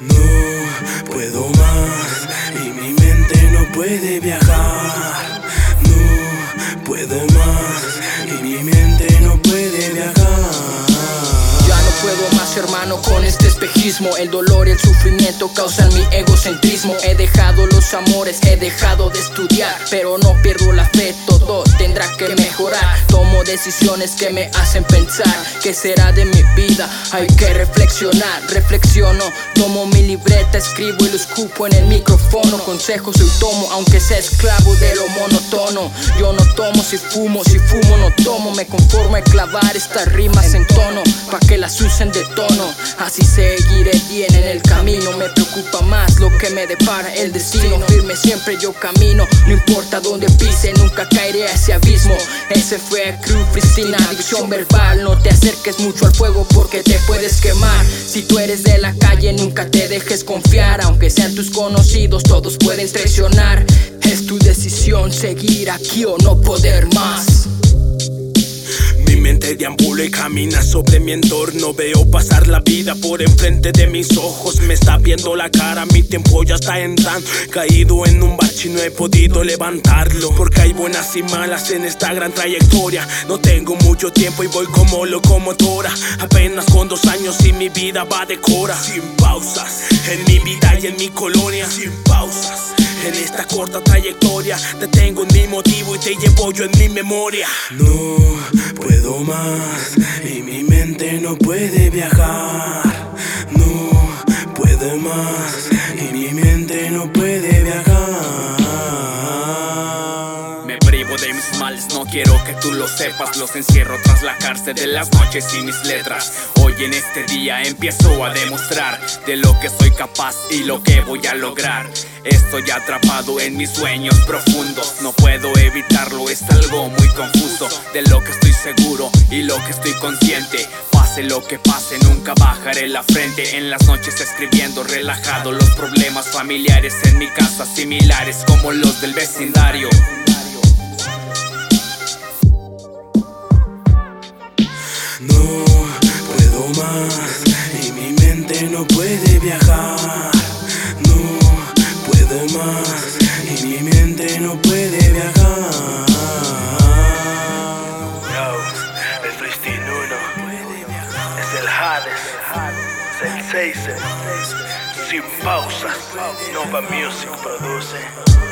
No puedo más y mi mente no puede viajar. Puedo más hermano con este espejismo. El dolor y el sufrimiento causan mi egocentrismo. He dejado los amores, he dejado de estudiar Pero no pierdo la fe, todo tendrá que mejorar. Tomo decisiones que me hacen pensar ¿Qué será de mi vida? Hay que reflexionar, reflexiono Tomo mi libreta, escribo y lo escupo en el micrófono. Consejos hoy tomo, aunque sea esclavo de lo monotono Yo no tomo si fumo, si fumo no tomo. Me conformo a clavar estas rimas en tono Pa' que las Así seguiré bien en el camino. Me preocupa más lo que me depara el destino. Firme siempre yo camino. No importa dónde pise, nunca caeré a ese abismo. Ese fue Cruz Cristina, adicción verbal. No te acerques mucho al fuego porque te puedes quemar. Si tú eres de la calle nunca te dejes confiar. Aunque sean tus conocidos todos pueden traicionar. Es tu decisión seguir aquí o no poder más mi mente deambula y camina sobre mi entorno. Veo pasar la vida por enfrente de mis ojos. Me está viendo la cara, mi tiempo ya está entrando. Caído en un bache y no he podido levantarlo. Porque hay buenas y malas en esta gran trayectoria. No tengo mucho tiempo y voy como locomotora. Apenas con dos años y mi vida va de cora. Sin pausas, en mi vida y en mi colonia. Sin pausas. En esta corta trayectoria te tengo en mi motivo y te llevo yo en mi memoria. No puedo más y mi mente no puede viajar. Que tú lo sepas. Los encierro tras la cárcel de las noches y mis letras. Hoy en este día empiezo a demostrar de lo que soy capaz y lo que voy a lograr. Estoy atrapado en mis sueños profundos, no puedo evitarlo, es algo muy confuso. De lo que estoy seguro y lo que estoy consciente. Pase lo que pase, nunca bajaré la frente. En las noches escribiendo relajado los problemas familiares en mi casa, similares como los del vecindario. No puedo más y mi mente no puede viajar. No puede más y mi mente no puede viajar. Yo, el Tristin 1 es el Hades, es el Seize, sin pausa, Nova Music produce.